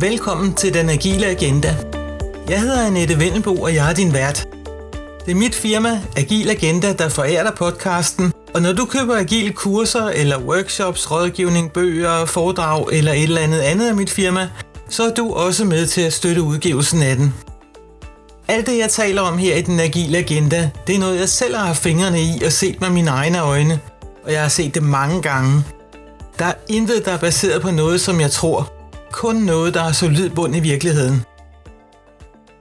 Velkommen til Den Agile Agenda. Jeg hedder Annette Vendelbo, og jeg er din vært. Det er mit firma, Agil Agenda, der forærer dig podcasten, og når du køber agile kurser eller workshops, rådgivning, bøger, foredrag eller et eller andet andet af mit firma, så er du også med til at støtte udgivelsen af den. Alt det, jeg taler om her i den agile agenda, det er noget, jeg selv har fingrene i og set med mine egne øjne, og jeg har set det mange gange. Der er intet, der er baseret på noget, som jeg tror. Kun noget, der har solid bund i virkeligheden.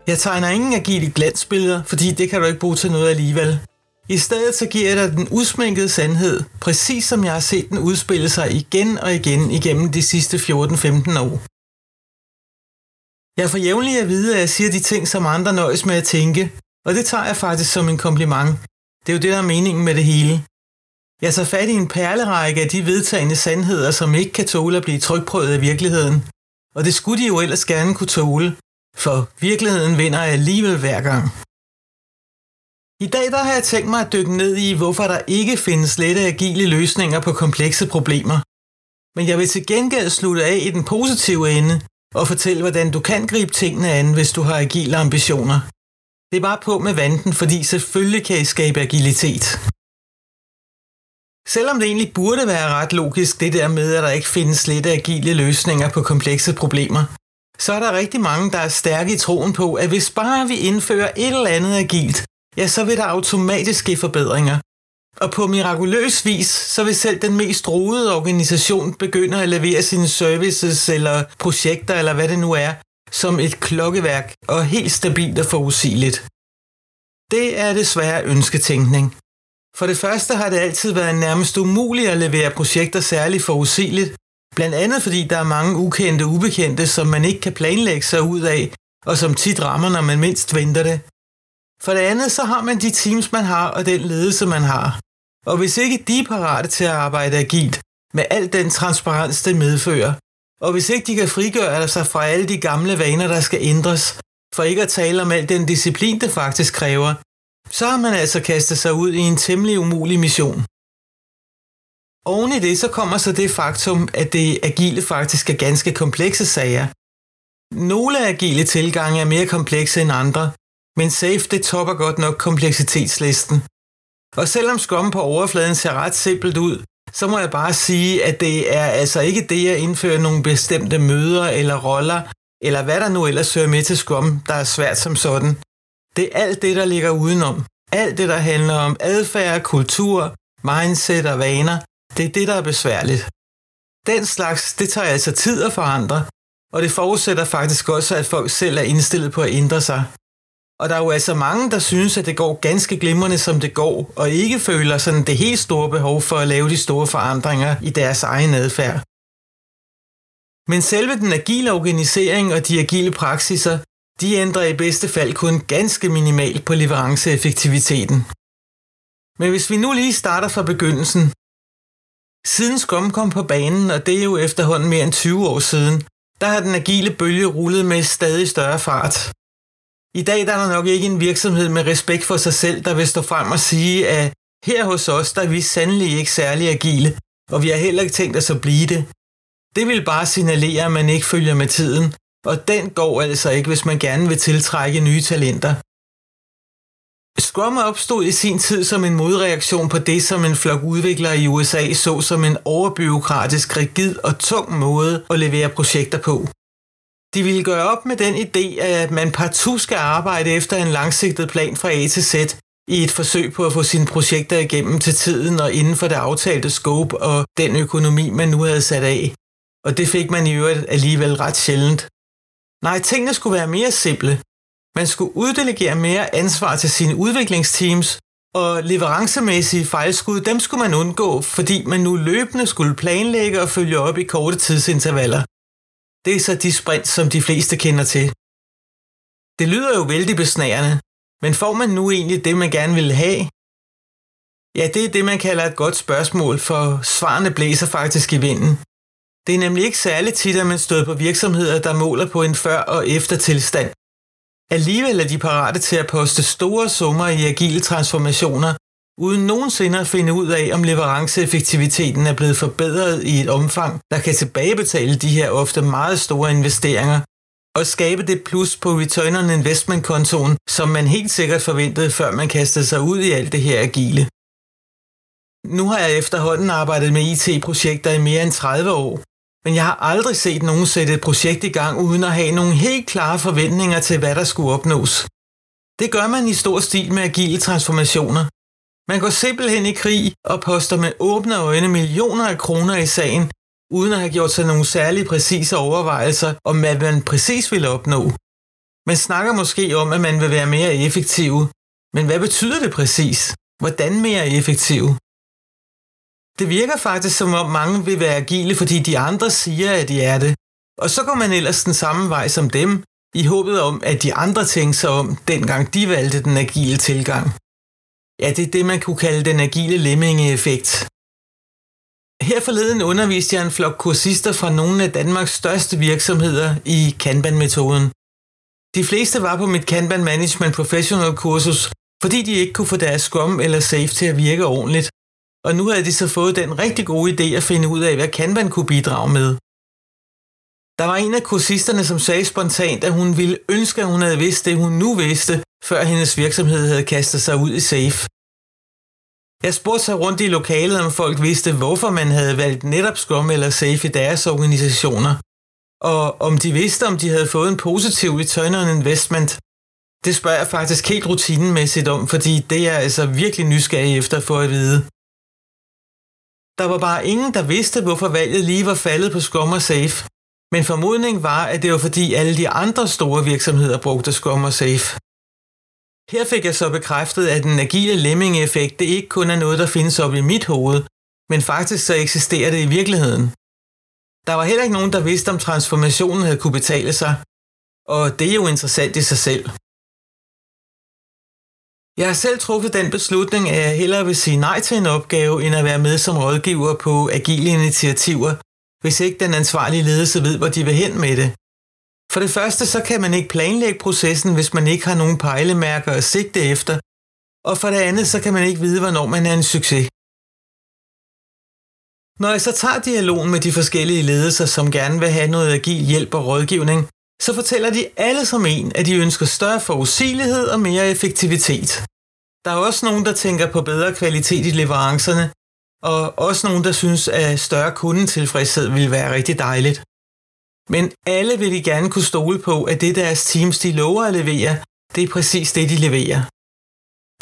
Jeg tegner ingen agile glansbilleder, fordi det kan du ikke bruge til noget alligevel. I stedet så giver jeg dig den usminkede sandhed, præcis som jeg har set den udspille sig igen og igen igennem de sidste 14-15 år. Jeg får jævnligt at vide, at jeg siger de ting, som andre nøjes med at tænke, og det tager jeg faktisk som en kompliment. Det er jo det, der er meningen med det hele. Jeg tager fat i en perlerække af de vedtagende sandheder, som ikke kan tåle at blive trykprøvet af virkeligheden. Og det skulle de jo ellers gerne kunne tåle, for virkeligheden vinder alligevel hver gang. I dag der har jeg tænkt mig at dykke ned i, hvorfor der ikke findes lette agile løsninger på komplekse problemer. Men jeg vil til gengæld slutte af i den positive ende og fortælle, hvordan du kan gribe tingene an, hvis du har agile ambitioner. Det er bare på med vanten, fordi selvfølgelig kan I skabe agilitet. Selvom det egentlig burde være ret logisk, det der med, at der ikke findes lette agile løsninger på komplekse problemer, så er der rigtig mange, der er stærke i troen på, at hvis bare vi indfører et eller andet agilt, ja, så vil der automatisk ske forbedringer. Og på mirakuløs vis, så vil selv den mest rodede organisation begynde at levere sine services eller projekter, eller hvad det nu er, som et klokkeværk og helt stabilt og forudsigeligt. Det er desværre ønsketænkning. For det første har det altid været nærmest umuligt at levere projekter særligt forudsigeligt, blandt andet fordi der er mange ukendte ubekendte, som man ikke kan planlægge sig ud af, og som tit rammer, når man mindst venter det. For det andet, så har man de teams, man har, og den ledelse, man har. Og hvis ikke de er parate til at arbejde agilt, med al den transparens, det medfører, og hvis ikke de kan frigøre sig fra alle de gamle vaner, der skal ændres, for ikke at tale om al den disciplin, det faktisk kræver, så har man altså kastet sig ud i en temmelig umulig mission. Oven i det så kommer så det faktum, at det agile faktisk er ganske komplekse sager. Nogle agile tilgange er mere komplekse end andre, men SAFE det topper godt nok kompleksitetslisten. Og selvom Scrum på overfladen ser ret simpelt ud, så må jeg bare sige, at det er altså ikke det at indføre nogle bestemte møder eller roller, eller hvad der nu ellers hører med til Scrum, der er svært som sådan. Det er alt det, der ligger udenom. Alt det, der handler om adfærd, kultur, mindset og vaner, det er det, der er besværligt. Den slags, det tager altså tid at forandre, og det forudsætter faktisk også, at folk selv er indstillet på at ændre sig. Og der er jo altså mange, der synes, at det går ganske glimrende, som det går, og ikke føler sådan det helt store behov for at lave de store forandringer i deres egen adfærd. Men selve den agile organisering og de agile praksiser, de ændrer i bedste fald kun ganske minimalt på leveranceeffektiviteten. Men hvis vi nu lige starter fra begyndelsen. Siden Scrum kom på banen, og det er jo efterhånden mere end 20 år siden, der har den agile bølge rullet med stadig større fart. I dag der er der nok ikke en virksomhed med respekt for sig selv, der vil stå frem og sige, at her hos os, der er vi sandelig ikke særlig agile, og vi har heller ikke tænkt os at blive det. Det vil bare signalere, at man ikke følger med tiden, og den går altså ikke, hvis man gerne vil tiltrække nye talenter. Scrum opstod i sin tid som en modreaktion på det, som en flok udviklere i USA så som en overbyråkratisk, rigid og tung måde at levere projekter på. De ville gøre op med den idé, at man partout skal arbejde efter en langsigtet plan fra A til Z, i et forsøg på at få sine projekter igennem til tiden og inden for det aftalte scope og den økonomi, man nu havde sat af. Og det fik man i øvrigt alligevel ret sjældent. Nej, tingene skulle være mere simple. Man skulle uddelegere mere ansvar til sine udviklingsteams, og leverancemæssige fejlskud, dem skulle man undgå, fordi man nu løbende skulle planlægge og følge op i korte tidsintervaller. Det er så de sprint, som de fleste kender til. Det lyder jo vældig besnærende, men får man nu egentlig det, man gerne vil have? Ja, det er det, man kalder et godt spørgsmål, for svarene blæser faktisk i vinden. Det er nemlig ikke særligt tit, at man støder på virksomheder, der måler på en før- og efter tilstand. Alligevel er de parate til at poste store summer i agile transformationer, uden nogensinde at finde ud af, om leveranceeffektiviteten er blevet forbedret i et omfang, der kan tilbagebetale de her ofte meget store investeringer, og skabe det plus på return on investment kontoen, som man helt sikkert forventede, før man kastede sig ud i alt det her agile. Nu har jeg efterhånden arbejdet med IT-projekter i mere end 30 år, men jeg har aldrig set nogen sætte et projekt i gang uden at have nogle helt klare forventninger til, hvad der skulle opnås. Det gør man i stor stil med agile transformationer. Man går simpelthen i krig og poster med åbne øjne millioner af kroner i sagen, uden at have gjort sig nogle særlige præcise overvejelser om, hvad man præcis vil opnå. Man snakker måske om, at man vil være mere effektiv, men hvad betyder det præcis? Hvordan mere effektiv? Det virker faktisk som om mange vil være agile, fordi de andre siger, at de er det. Og så går man ellers den samme vej som dem, i håbet om, at de andre tænker sig om, dengang de valgte den agile tilgang. Ja, det er det, man kunne kalde den agile lemming-effekt. Her forleden underviste jeg en flok kursister fra nogle af Danmarks største virksomheder i Kanban-metoden. De fleste var på mit Kanban Management Professional kursus, fordi de ikke kunne få deres Scrum eller Safe til at virke ordentligt, og nu havde de så fået den rigtig gode idé at finde ud af, hvad Kanban kunne bidrage med. Der var en af kursisterne, som sagde spontant, at hun ville ønske, at hun havde vidst det, hun nu vidste, før hendes virksomhed havde kastet sig ud i safe. Jeg spurgte sig rundt i lokalet, om folk vidste, hvorfor man havde valgt netop Scrum eller Safe i deres organisationer, og om de vidste, om de havde fået en positiv return on investment. Det spørger jeg faktisk helt rutinemæssigt om, fordi det er jeg altså virkelig nysgerrig efter for at vide. Der var bare ingen, der vidste, hvorfor valget lige var faldet på Scrum og Safe. Men formodningen var, at det var fordi alle de andre store virksomheder brugte Scrum og Safe. Her fik jeg så bekræftet, at den agile lemming-effekt det ikke kun er noget, der findes op i mit hoved, men faktisk så eksisterer det i virkeligheden. Der var heller ikke nogen, der vidste, om transformationen havde kunne betale sig, og det er jo interessant i sig selv. Jeg har selv truffet den beslutning, at jeg hellere vil sige nej til en opgave, end at være med som rådgiver på agile initiativer, hvis ikke den ansvarlige ledelse ved, hvor de vil hen med det. For det første, så kan man ikke planlægge processen, hvis man ikke har nogen pejlemærker at sigte efter, og for det andet, så kan man ikke vide, hvornår man er en succes. Når jeg så tager dialogen med de forskellige ledelser, som gerne vil have noget agil hjælp og rådgivning, så fortæller de alle som en, at de ønsker større forudsigelighed og mere effektivitet. Der er også nogen, der tænker på bedre kvalitet i leverancerne, og også nogen, der synes, at større kundetilfredshed vil være rigtig dejligt. Men alle vil de gerne kunne stole på, at det deres teams de lover at levere, det er præcis det, de leverer.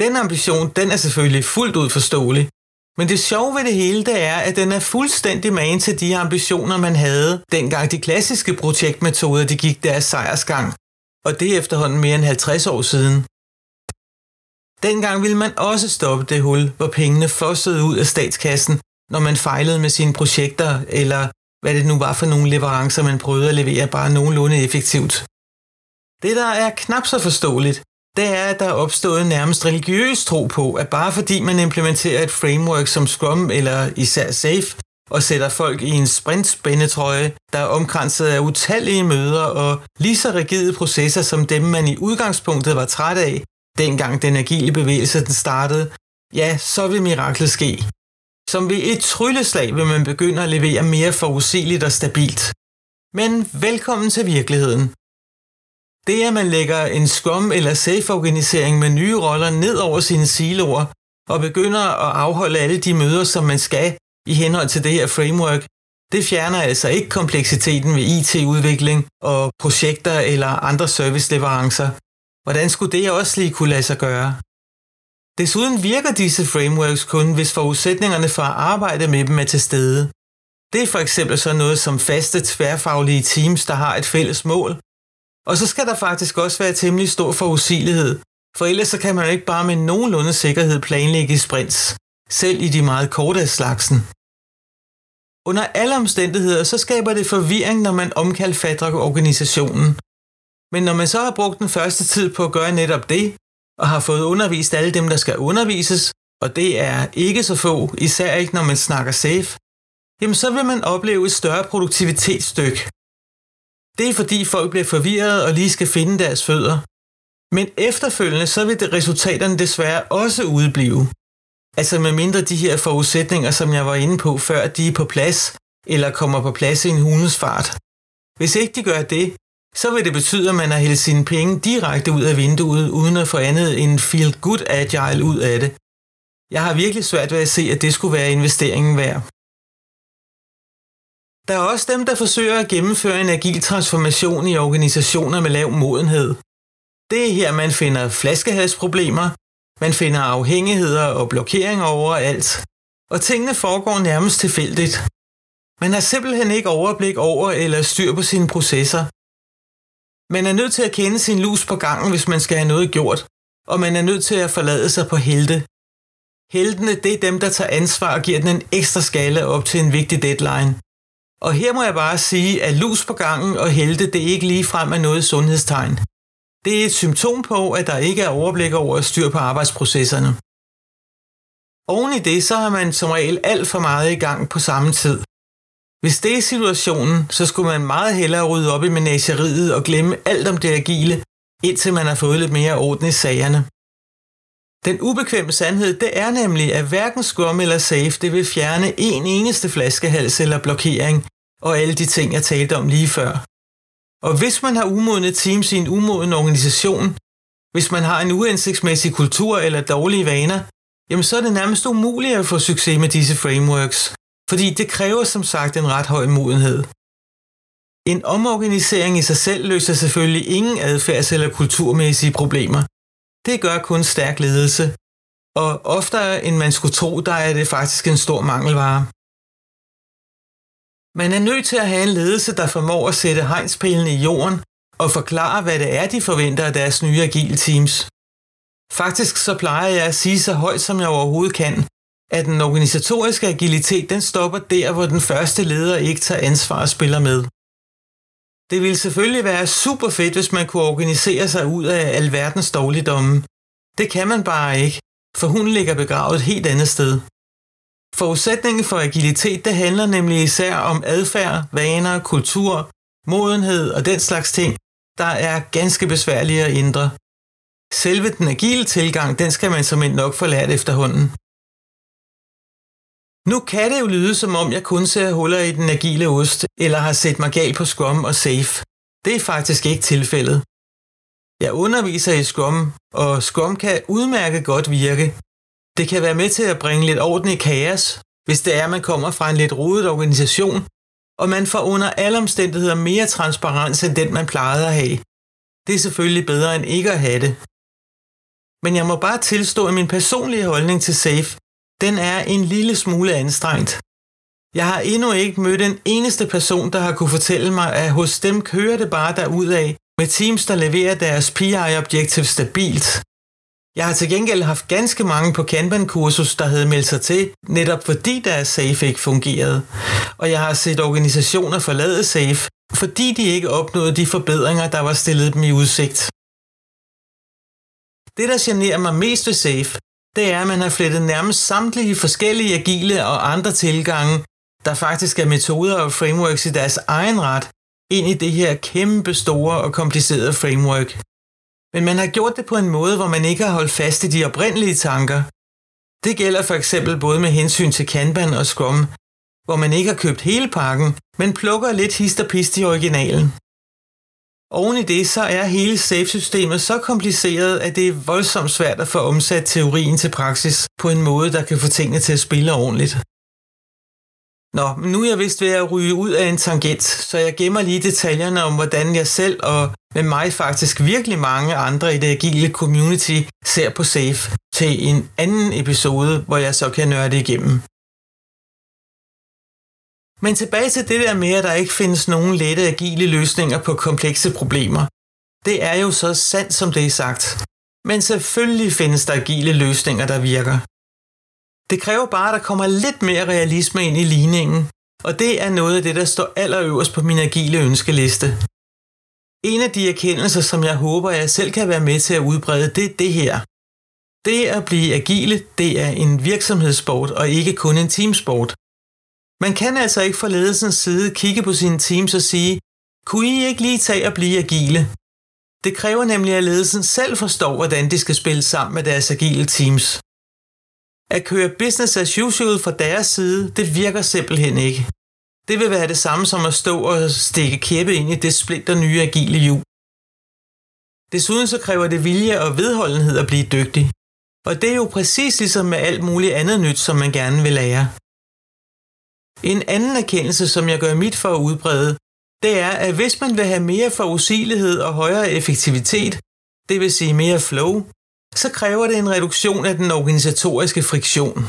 Den ambition, den er selvfølgelig fuldt ud forståelig, men det sjove ved det hele, det er, at den er fuldstændig magen til de ambitioner, man havde, dengang de klassiske projektmetoder de gik deres sejrsgang. Og det er efterhånden mere end 50 år siden. Dengang ville man også stoppe det hul, hvor pengene fossede ud af statskassen, når man fejlede med sine projekter, eller hvad det nu var for nogle leverancer, man prøvede at levere bare nogenlunde effektivt. Det, der er knap så forståeligt, det er, at der er opstået nærmest religiøs tro på, at bare fordi man implementerer et framework som Scrum eller især Safe, og sætter folk i en sprintspændetrøje, der er omkranset af utallige møder og lige så rigide processer som dem, man i udgangspunktet var træt af, dengang den agile bevægelse den startede, ja, så vil miraklet ske. Som ved et trylleslag vil man begynde at levere mere forudsigeligt og stabilt. Men velkommen til virkeligheden. Det at man lægger en Scrum eller Safe-organisering med nye roller ned over sine siloer og begynder at afholde alle de møder, som man skal i henhold til det her framework, det fjerner altså ikke kompleksiteten ved IT-udvikling og projekter eller andre serviceleverancer. Hvordan skulle det også lige kunne lade sig gøre? Desuden virker disse frameworks kun, hvis forudsætningerne for at arbejde med dem er til stede. Det er for eksempel så noget som faste tværfaglige teams, der har et fælles mål, og så skal der faktisk også være temmelig stor forudsigelighed, for ellers så kan man jo ikke bare med nogenlunde sikkerhed planlægge sprints, selv i de meget korte af slagsen. Under alle omstændigheder, så skaber det forvirring, når man omkalfatrer organisationen. Men når man så har brugt den første tid på at gøre netop det, og har fået undervist alle dem, der skal undervises, og det er ikke så få, især ikke når man snakker safe, jamen så vil man opleve et større produktivitetsstykke, det er fordi folk bliver forvirret og lige skal finde deres fødder. Men efterfølgende så vil det resultaterne desværre også udblive. Altså med mindre de her forudsætninger, som jeg var inde på før, de er på plads, eller kommer på plads i en hundes fart. Hvis ikke de gør det, så vil det betyde, at man har hældt sine penge direkte ud af vinduet, uden at få andet end feel good agile ud af det. Jeg har virkelig svært ved at se, at det skulle være investeringen værd. Der er også dem, der forsøger at gennemføre en agil transformation i organisationer med lav modenhed. Det er her, man finder flaskehalsproblemer, man finder afhængigheder og blokeringer overalt, og tingene foregår nærmest tilfældigt. Man har simpelthen ikke overblik over eller styr på sine processer. Man er nødt til at kende sin lus på gangen, hvis man skal have noget gjort, og man er nødt til at forlade sig på helte. Heltene, det er dem, der tager ansvar og giver den en ekstra skala op til en vigtig deadline. Og her må jeg bare sige, at lus på gangen og helte, det ikke lige frem er noget sundhedstegn. Det er et symptom på, at der ikke er overblik over at styr på arbejdsprocesserne. Oven i det, så har man som regel alt for meget i gang på samme tid. Hvis det er situationen, så skulle man meget hellere rydde op i menageriet og glemme alt om det agile, indtil man har fået lidt mere orden i sagerne. Den ubekvemme sandhed, det er nemlig, at hverken Scrum eller Safe det vil fjerne en eneste flaskehals eller blokering og alle de ting, jeg talte om lige før. Og hvis man har umodne teams i en umoden organisation, hvis man har en uansigtsmæssig kultur eller dårlige vaner, jamen så er det nærmest umuligt at få succes med disse frameworks, fordi det kræver som sagt en ret høj modenhed. En omorganisering i sig selv løser selvfølgelig ingen adfærds- eller kulturmæssige problemer. Det gør kun stærk ledelse, og oftere end man skulle tro, der er det faktisk en stor mangelvare. Man er nødt til at have en ledelse, der formår at sætte hegnspælene i jorden og forklare, hvad det er, de forventer af deres nye agile teams. Faktisk så plejer jeg at sige så højt, som jeg overhovedet kan, at den organisatoriske agilitet den stopper der, hvor den første leder ikke tager ansvar og spiller med. Det ville selvfølgelig være super fedt, hvis man kunne organisere sig ud af alverdens dårligdomme. Det kan man bare ikke, for hun ligger begravet et helt andet sted. Forudsætningen for agilitet det handler nemlig især om adfærd, vaner, kultur, modenhed og den slags ting, der er ganske besværlige at ændre. Selve den agile tilgang, den skal man som nok få lært efterhånden. Nu kan det jo lyde som om jeg kun ser huller i den agile ost, eller har set mig gal på Scrum og Safe. Det er faktisk ikke tilfældet. Jeg underviser i Scrum, og Scrum kan udmærket godt virke. Det kan være med til at bringe lidt orden i kaos, hvis det er, at man kommer fra en lidt rodet organisation, og man får under alle omstændigheder mere transparens end den, man plejede at have. Det er selvfølgelig bedre end ikke at have det. Men jeg må bare tilstå, at min personlige holdning til SAFE den er en lille smule anstrengt. Jeg har endnu ikke mødt en eneste person, der har kunne fortælle mig, at hos dem kører det bare af med teams, der leverer deres PI-objektiv stabilt. Jeg har til gengæld haft ganske mange på Kanban-kursus, der havde meldt sig til, netop fordi deres SAFE ikke fungerede. Og jeg har set organisationer forlade SAFE, fordi de ikke opnåede de forbedringer, der var stillet dem i udsigt. Det, der generer mig mest ved SAFE, det er, at man har flettet nærmest samtlige forskellige agile og andre tilgange, der faktisk er metoder og frameworks i deres egen ret, ind i det her kæmpe store og komplicerede framework. Men man har gjort det på en måde, hvor man ikke har holdt fast i de oprindelige tanker. Det gælder for eksempel både med hensyn til Kanban og Scrum, hvor man ikke har købt hele pakken, men plukker lidt hist og pist i originalen. Oven i det, så er hele SAFE-systemet så kompliceret, at det er voldsomt svært at få omsat teorien til praksis på en måde, der kan få tingene til at spille ordentligt. Nå, men nu er jeg vist ved at ryge ud af en tangent, så jeg gemmer lige detaljerne om, hvordan jeg selv og men mig faktisk virkelig mange andre i det agile community ser på SAFE til en anden episode, hvor jeg så kan nørde det igennem. Men tilbage til det der med, at der ikke findes nogen lette agile løsninger på komplekse problemer. Det er jo så sandt, som det er sagt. Men selvfølgelig findes der agile løsninger, der virker. Det kræver bare, at der kommer lidt mere realisme ind i ligningen, og det er noget af det, der står allerøverst på min agile ønskeliste. En af de erkendelser, som jeg håber, jeg selv kan være med til at udbrede, det er det her. Det at blive agile, det er en virksomhedssport og ikke kun en teamsport. Man kan altså ikke fra ledelsens side kigge på sine teams og sige, kunne I ikke lige tage at blive agile? Det kræver nemlig, at ledelsen selv forstår, hvordan de skal spille sammen med deres agile teams. At køre business as usual fra deres side, det virker simpelthen ikke. Det vil være det samme som at stå og stikke kæppe ind i det splinter nye agile hjul. Desuden så kræver det vilje og vedholdenhed at blive dygtig. Og det er jo præcis ligesom med alt muligt andet nyt, som man gerne vil lære. En anden erkendelse, som jeg gør mit for at udbrede, det er, at hvis man vil have mere forudsigelighed og højere effektivitet, det vil sige mere flow, så kræver det en reduktion af den organisatoriske friktion.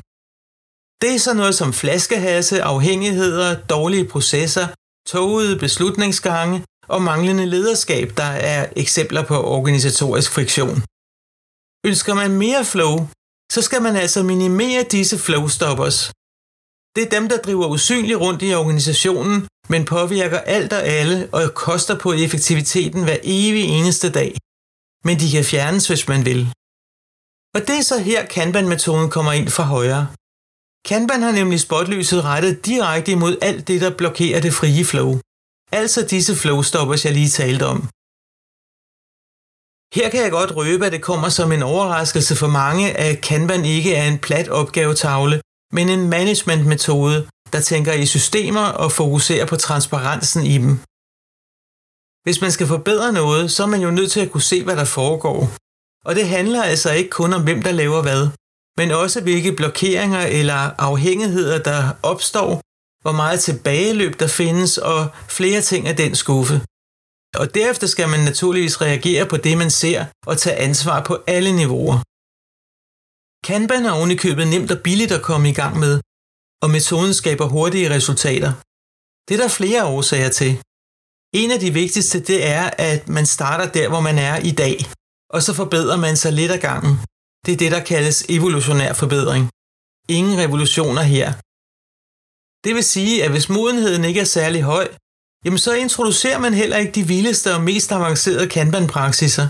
Det er sådan noget som flaskehalse, afhængigheder, dårlige processer, togede beslutningsgange og manglende lederskab, der er eksempler på organisatorisk friktion. Ønsker man mere flow, så skal man altså minimere disse flowstoppers. Det er dem, der driver usynligt rundt i organisationen, men påvirker alt og alle og koster på effektiviteten hver evig eneste dag. Men de kan fjernes, hvis man vil. Og det er så her Kanban-metoden kommer ind fra højre. Kanban har nemlig spotlyset rettet direkte imod alt det, der blokerer det frie flow. Altså disse flowstoppers, jeg lige talte om. Her kan jeg godt røbe, at det kommer som en overraskelse for mange, at Kanban ikke er en plat opgavetavle, men en managementmetode, der tænker i systemer og fokuserer på transparensen i dem. Hvis man skal forbedre noget, så er man jo nødt til at kunne se, hvad der foregår. Og det handler altså ikke kun om, hvem der laver hvad, men også hvilke blokeringer eller afhængigheder, der opstår, hvor meget tilbageløb der findes og flere ting af den skuffe. Og derefter skal man naturligvis reagere på det, man ser og tage ansvar på alle niveauer. Kanban er ovenikøbet nemt og billigt at komme i gang med, og metoden skaber hurtige resultater. Det er der flere årsager til. En af de vigtigste det er, at man starter der, hvor man er i dag, og så forbedrer man sig lidt ad gangen. Det er det, der kaldes evolutionær forbedring. Ingen revolutioner her. Det vil sige, at hvis modenheden ikke er særlig høj, jamen så introducerer man heller ikke de vildeste og mest avancerede Kanban-praksiser.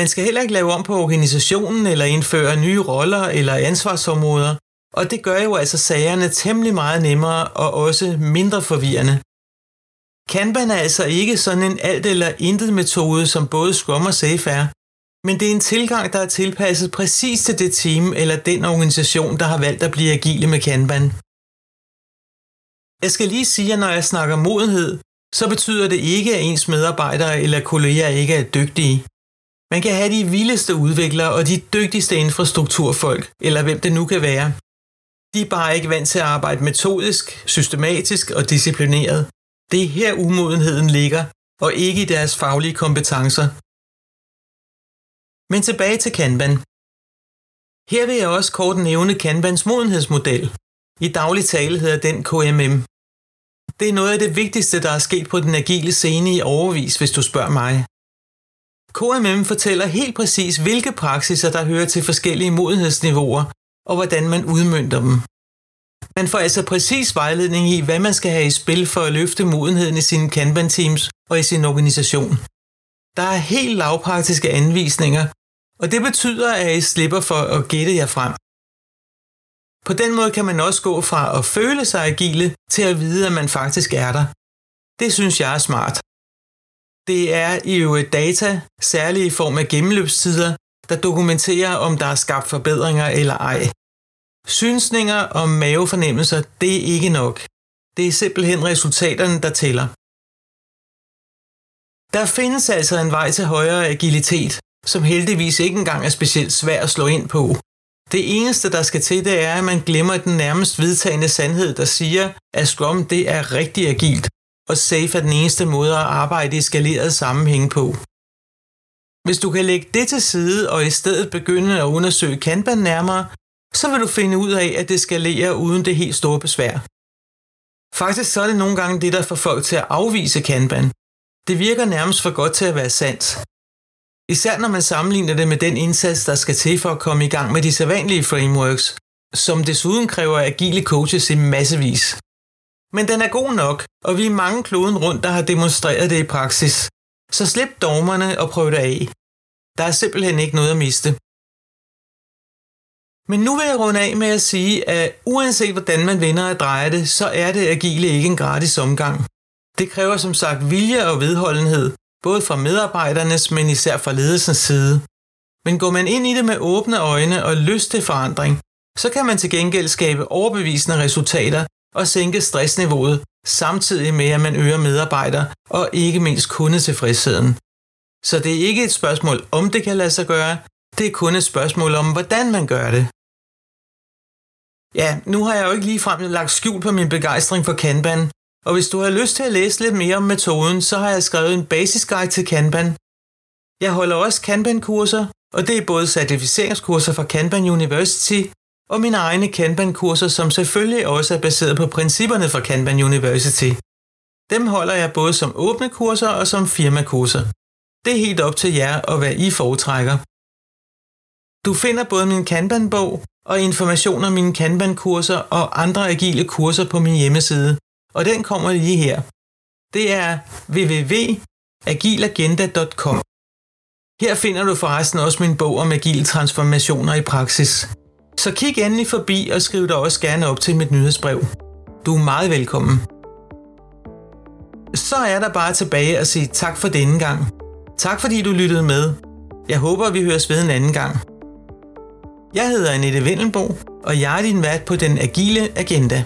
Man skal heller ikke lave om på organisationen eller indføre nye roller eller ansvarsområder, og det gør jo altså sagerne temmelig meget nemmere og også mindre forvirrende. Kanban er altså ikke sådan en alt eller intet metode, som både Scrum og Safe er, men det er en tilgang, der er tilpasset præcis til det team eller den organisation, der har valgt at blive agile med Kanban. Jeg skal lige sige, at når jeg snakker modenhed, så betyder det ikke, at ens medarbejdere eller kolleger ikke er dygtige. Man kan have de vildeste udviklere og de dygtigste infrastrukturfolk, eller hvem det nu kan være. De er bare ikke vant til at arbejde metodisk, systematisk og disciplineret. Det er her umodenheden ligger, og ikke i deres faglige kompetencer. Men tilbage til Kanban. Her vil jeg også kort nævne Kanbans modenhedsmodel. I daglig tale hedder den KMM. Det er noget af det vigtigste, der er sket på den agile scene i overvis, hvis du spørger mig. KMM fortæller helt præcis, hvilke praksiser, der hører til forskellige modenhedsniveauer, og hvordan man udmyndter dem. Man får altså præcis vejledning i, hvad man skal have i spil for at løfte modenheden i sine Kanban-teams og i sin organisation. Der er helt lavpraktiske anvisninger, og det betyder, at I slipper for at gætte jer frem. På den måde kan man også gå fra at føle sig agile til at vide, at man faktisk er der. Det synes jeg er smart. Det er i øvrigt data, særligt i form af gennemløbstider, der dokumenterer, om der er skabt forbedringer eller ej. Synsninger og mavefornemmelser, det er ikke nok. Det er simpelthen resultaterne, der tæller. Der findes altså en vej til højere agilitet, som heldigvis ikke engang er specielt svær at slå ind på. Det eneste, der skal til, det er, at man glemmer den nærmest vedtagende sandhed, der siger, at Scrum det er rigtig agilt, og Safe er den eneste måde at arbejde i skaleret sammenhæng på. Hvis du kan lægge det til side og i stedet begynde at undersøge Kanban nærmere, så vil du finde ud af, at det skalerer uden det helt store besvær. Faktisk så er det nogle gange det, der får folk til at afvise Kanban. Det virker nærmest for godt til at være sandt. Især når man sammenligner det med den indsats, der skal til for at komme i gang med de sædvanlige frameworks, som desuden kræver agile coaches i massevis. Men den er god nok, og vi er mange kloden rundt, der har demonstreret det i praksis. Så slip dogmerne og prøv det af. Der er simpelthen ikke noget at miste. Men nu vil jeg runde af med at sige, at uanset hvordan man vender og drejer det, så er det agile ikke en gratis omgang. Det kræver som sagt vilje og vedholdenhed, både fra medarbejdernes, men især fra ledelsens side. Men går man ind i det med åbne øjne og lyst til forandring, så kan man til gengæld skabe overbevisende resultater og sænke stressniveauet, samtidig med at man øger medarbejder og ikke mindst kundetilfredsheden. Så det er ikke et spørgsmål om det kan lade sig gøre, det er kun et spørgsmål om hvordan man gør det. Ja, nu har jeg jo ikke lige frem lagt skjul på min begejstring for Kanban, og hvis du har lyst til at læse lidt mere om metoden, så har jeg skrevet en basisguide til Kanban. Jeg holder også Kanban-kurser, og det er både certificeringskurser fra Kanban University og mine egne Kanban-kurser, som selvfølgelig også er baseret på principperne fra Kanban University. Dem holder jeg både som åbne kurser og som firmakurser. Det er helt op til jer og hvad I foretrækker. Du finder både min Kanban-bog og information om mine Kanban-kurser og andre agile kurser på min hjemmeside, og den kommer lige her. Det er www.agilagenda.com. Her finder du forresten også min bog om agile transformationer i praksis. Så kig endelig forbi og skriv dig også gerne op til mit nyhedsbrev. Du er meget velkommen. Så er der bare tilbage at sige tak for denne gang. Tak fordi du lyttede med. Jeg håber, vi høres ved en anden gang. Jeg hedder Annette Vendelbo, og jeg er din vært på den agile agenda.